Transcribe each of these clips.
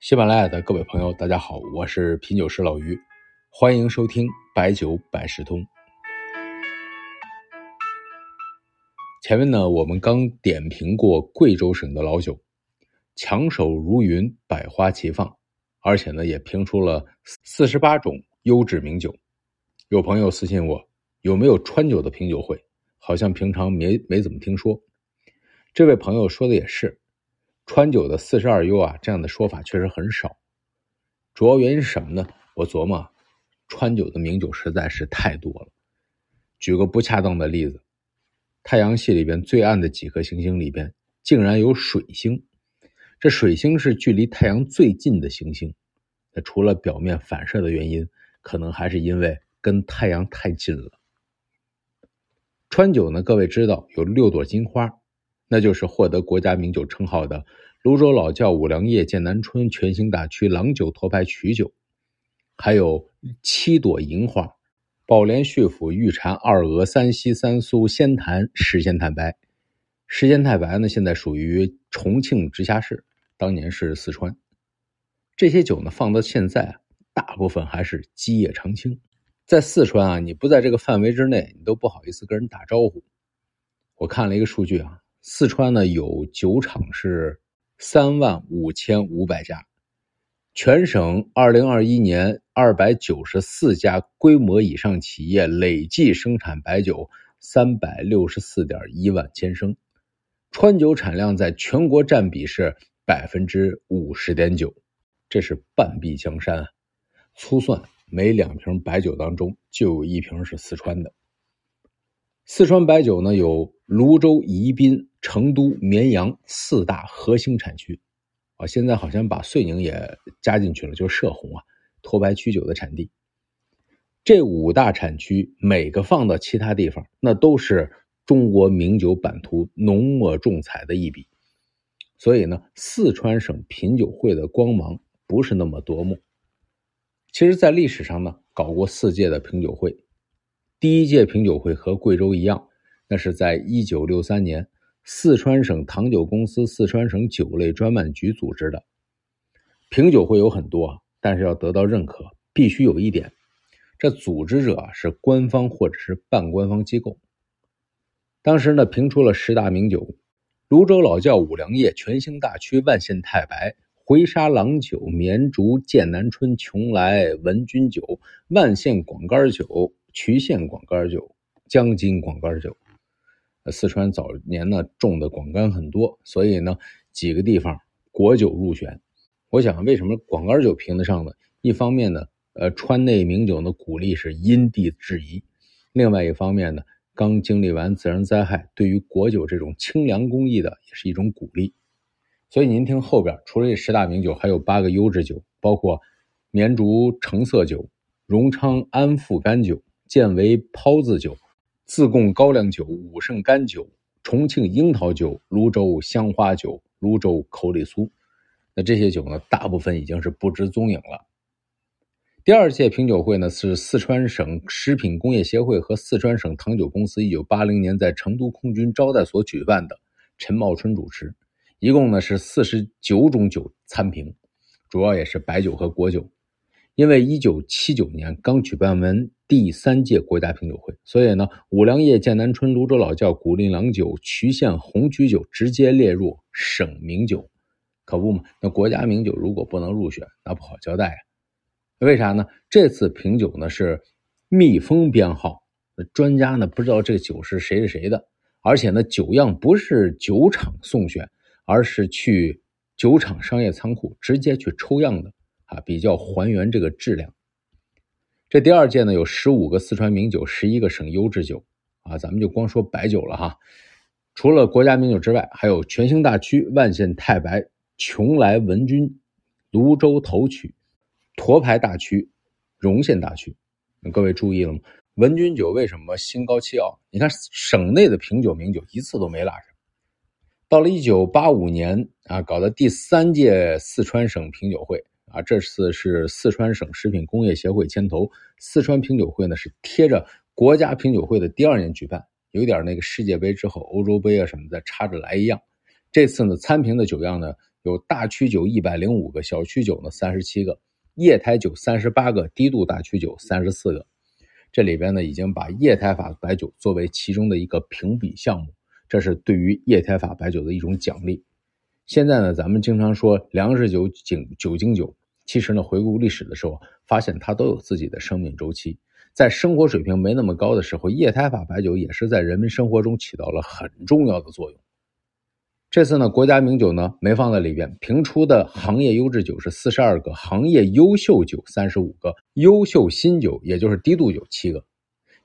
喜马拉雅的各位朋友，大家好，我是品酒师老于，欢迎收听白酒百事通。前面呢，我们刚点评过贵州省的老酒，强手如云，百花齐放，而且呢，也评出了四十八种优质名酒。有朋友私信我，有没有川酒的品酒会？好像平常没没怎么听说。这位朋友说的也是。川酒的四十二优啊，这样的说法确实很少。主要原因是什么呢？我琢磨，川酒的名酒实在是太多了。举个不恰当的例子，太阳系里边最暗的几颗行星里边，竟然有水星。这水星是距离太阳最近的行星。那除了表面反射的原因，可能还是因为跟太阳太近了。川酒呢，各位知道有六朵金花。那就是获得国家名酒称号的泸州老窖五粮液剑南春全兴大曲郎酒沱牌曲酒，还有七朵银花，宝莲旭府玉蟾二鹅三溪三苏仙坛十仙太白，十仙太白呢现在属于重庆直辖市，当年是四川。这些酒呢放到现在啊，大部分还是基业长青，在四川啊，你不在这个范围之内，你都不好意思跟人打招呼。我看了一个数据啊。四川呢有酒厂是三万五千五百家，全省二零二一年二百九十四家规模以上企业累计生产白酒三百六十四点一万千升，川酒产量在全国占比是百分之五十点九，这是半壁江山啊！粗算每两瓶白酒当中就有一瓶是四川的。四川白酒呢有泸州、宜宾。成都、绵阳四大核心产区，啊，现在好像把遂宁也加进去了，就是涉洪啊，沱白曲酒的产地。这五大产区每个放到其他地方，那都是中国名酒版图浓墨重彩的一笔。所以呢，四川省品酒会的光芒不是那么夺目。其实，在历史上呢，搞过四届的品酒会，第一届品酒会和贵州一样，那是在一九六三年。四川省糖酒公司、四川省酒类专卖局组织的品酒会有很多，但是要得到认可，必须有一点，这组织者是官方或者是半官方机构。当时呢，评出了十大名酒：泸州老窖五粮液、全兴大曲万县太白、回沙郎酒、绵竹剑南春、邛崃文君酒、万县广柑酒、渠县广干酒、江津广干酒。四川早年呢种的广柑很多，所以呢几个地方国酒入选。我想为什么广柑酒评得上呢？一方面呢，呃，川内名酒呢鼓励是因地制宜；另外一方面呢，刚经历完自然灾害，对于国酒这种清凉工艺的也是一种鼓励。所以您听后边，除了这十大名酒，还有八个优质酒，包括绵竹橙色酒、荣昌安富干酒、建为泡子酒。自贡高粱酒、武胜干酒、重庆樱桃酒、泸州香花酒、泸州口里酥，那这些酒呢，大部分已经是不知踪影了。第二届品酒会呢，是四川省食品工业协会和四川省糖酒公司一九八零年在成都空军招待所举办的，陈茂春主持，一共呢是四十九种酒参评，主要也是白酒和果酒。因为一九七九年刚举办完第三届国家品酒会，所以呢，五粮液、剑南春、泸州老窖、古蔺郎酒、渠县红曲酒直接列入省名酒，可不嘛？那国家名酒如果不能入选，那不好交代啊。为啥呢？这次品酒呢是密封编号，专家呢不知道这酒是谁是谁的，而且呢酒样不是酒厂送选，而是去酒厂商业仓库直接去抽样的。啊，比较还原这个质量。这第二届呢，有十五个四川名酒，十一个省优质酒。啊，咱们就光说白酒了哈。除了国家名酒之外，还有全兴大曲、万县太白、邛崃文君、泸州头曲、沱牌大曲、荣县大曲。各位注意了吗？文君酒为什么心高气傲？你看省内的品酒名酒一次都没落上。到了一九八五年啊，搞的第三届四川省品酒会。啊，这次是四川省食品工业协会牵头，四川品酒会呢是贴着国家品酒会的第二年举办，有点那个世界杯之后欧洲杯啊什么的插着来一样。这次呢参评的酒样呢有大曲酒一百零五个，小曲酒呢三十七个，液态酒三十八个，低度大曲酒三十四个。这里边呢已经把液态法白酒作为其中的一个评比项目，这是对于液态法白酒的一种奖励。现在呢，咱们经常说粮食酒、酒酒精酒，其实呢，回顾历史的时候，发现它都有自己的生命周期。在生活水平没那么高的时候，液态法白酒也是在人们生活中起到了很重要的作用。这次呢，国家名酒呢没放在里边，评出的行业优质酒是四十二个，行业优秀酒三十五个，优秀新酒也就是低度酒七个。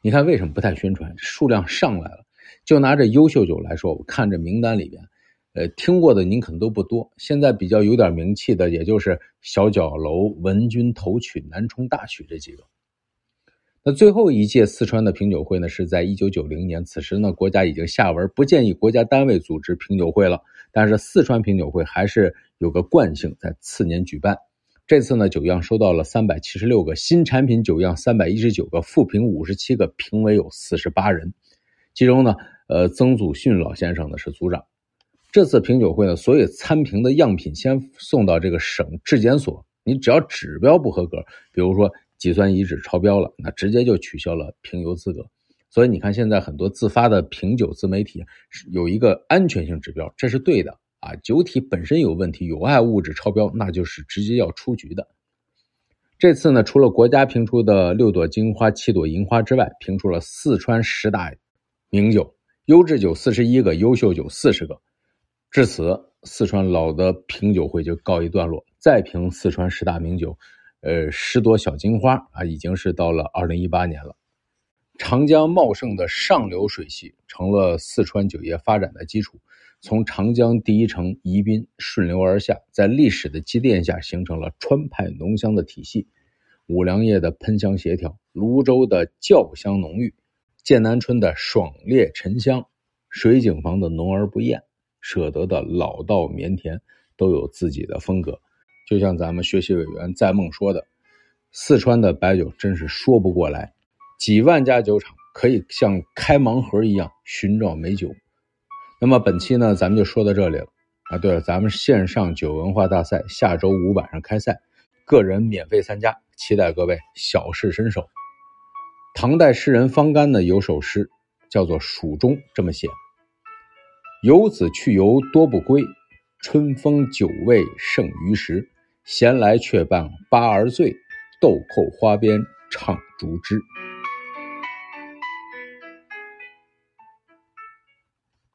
你看为什么不太宣传？数量上来了。就拿这优秀酒来说，我看这名单里边，呃，听过的您可能都不多。现在比较有点名气的，也就是小角楼、文君头曲、南充大曲这几个。那最后一届四川的品酒会呢，是在一九九零年。此时呢，国家已经下文不建议国家单位组织品酒会了。但是四川品酒会还是有个惯性，在次年举办。这次呢，酒样收到了三百七十六个新产品酒样，三百一十九个复评五十七个，评委有四十八人。其中呢，呃，曾祖训老先生呢是组长。这次品酒会呢，所有参评的样品先送到这个省质检所，你只要指标不合格，比如说。计算乙酯超标了，那直接就取消了评油资格。所以你看，现在很多自发的品酒自媒体有一个安全性指标，这是对的啊。酒体本身有问题，有害物质超标，那就是直接要出局的。这次呢，除了国家评出的六朵金花、七朵银花之外，评出了四川十大名酒，优质酒四十一个，优秀酒四十个。至此，四川老的品酒会就告一段落。再评四川十大名酒。呃，十朵小金花啊，已经是到了二零一八年了。长江茂盛的上流水系成了四川酒业发展的基础。从长江第一城宜宾顺流而下，在历史的积淀下，形成了川派浓香的体系。五粮液的喷香协调，泸州的窖香浓郁，剑南春的爽冽沉香，水井坊的浓而不艳，舍得的老道绵甜，都有自己的风格。就像咱们学习委员在梦说的，四川的白酒真是说不过来，几万家酒厂可以像开盲盒一样寻找美酒。那么本期呢，咱们就说到这里了啊。对了，咱们线上酒文化大赛下周五晚上开赛，个人免费参加，期待各位小试身手。唐代诗人方干呢有首诗叫做《蜀中》，这么写：游子去游多不归，春风酒味胜于时。闲来却伴八儿醉，豆蔻花边唱竹枝。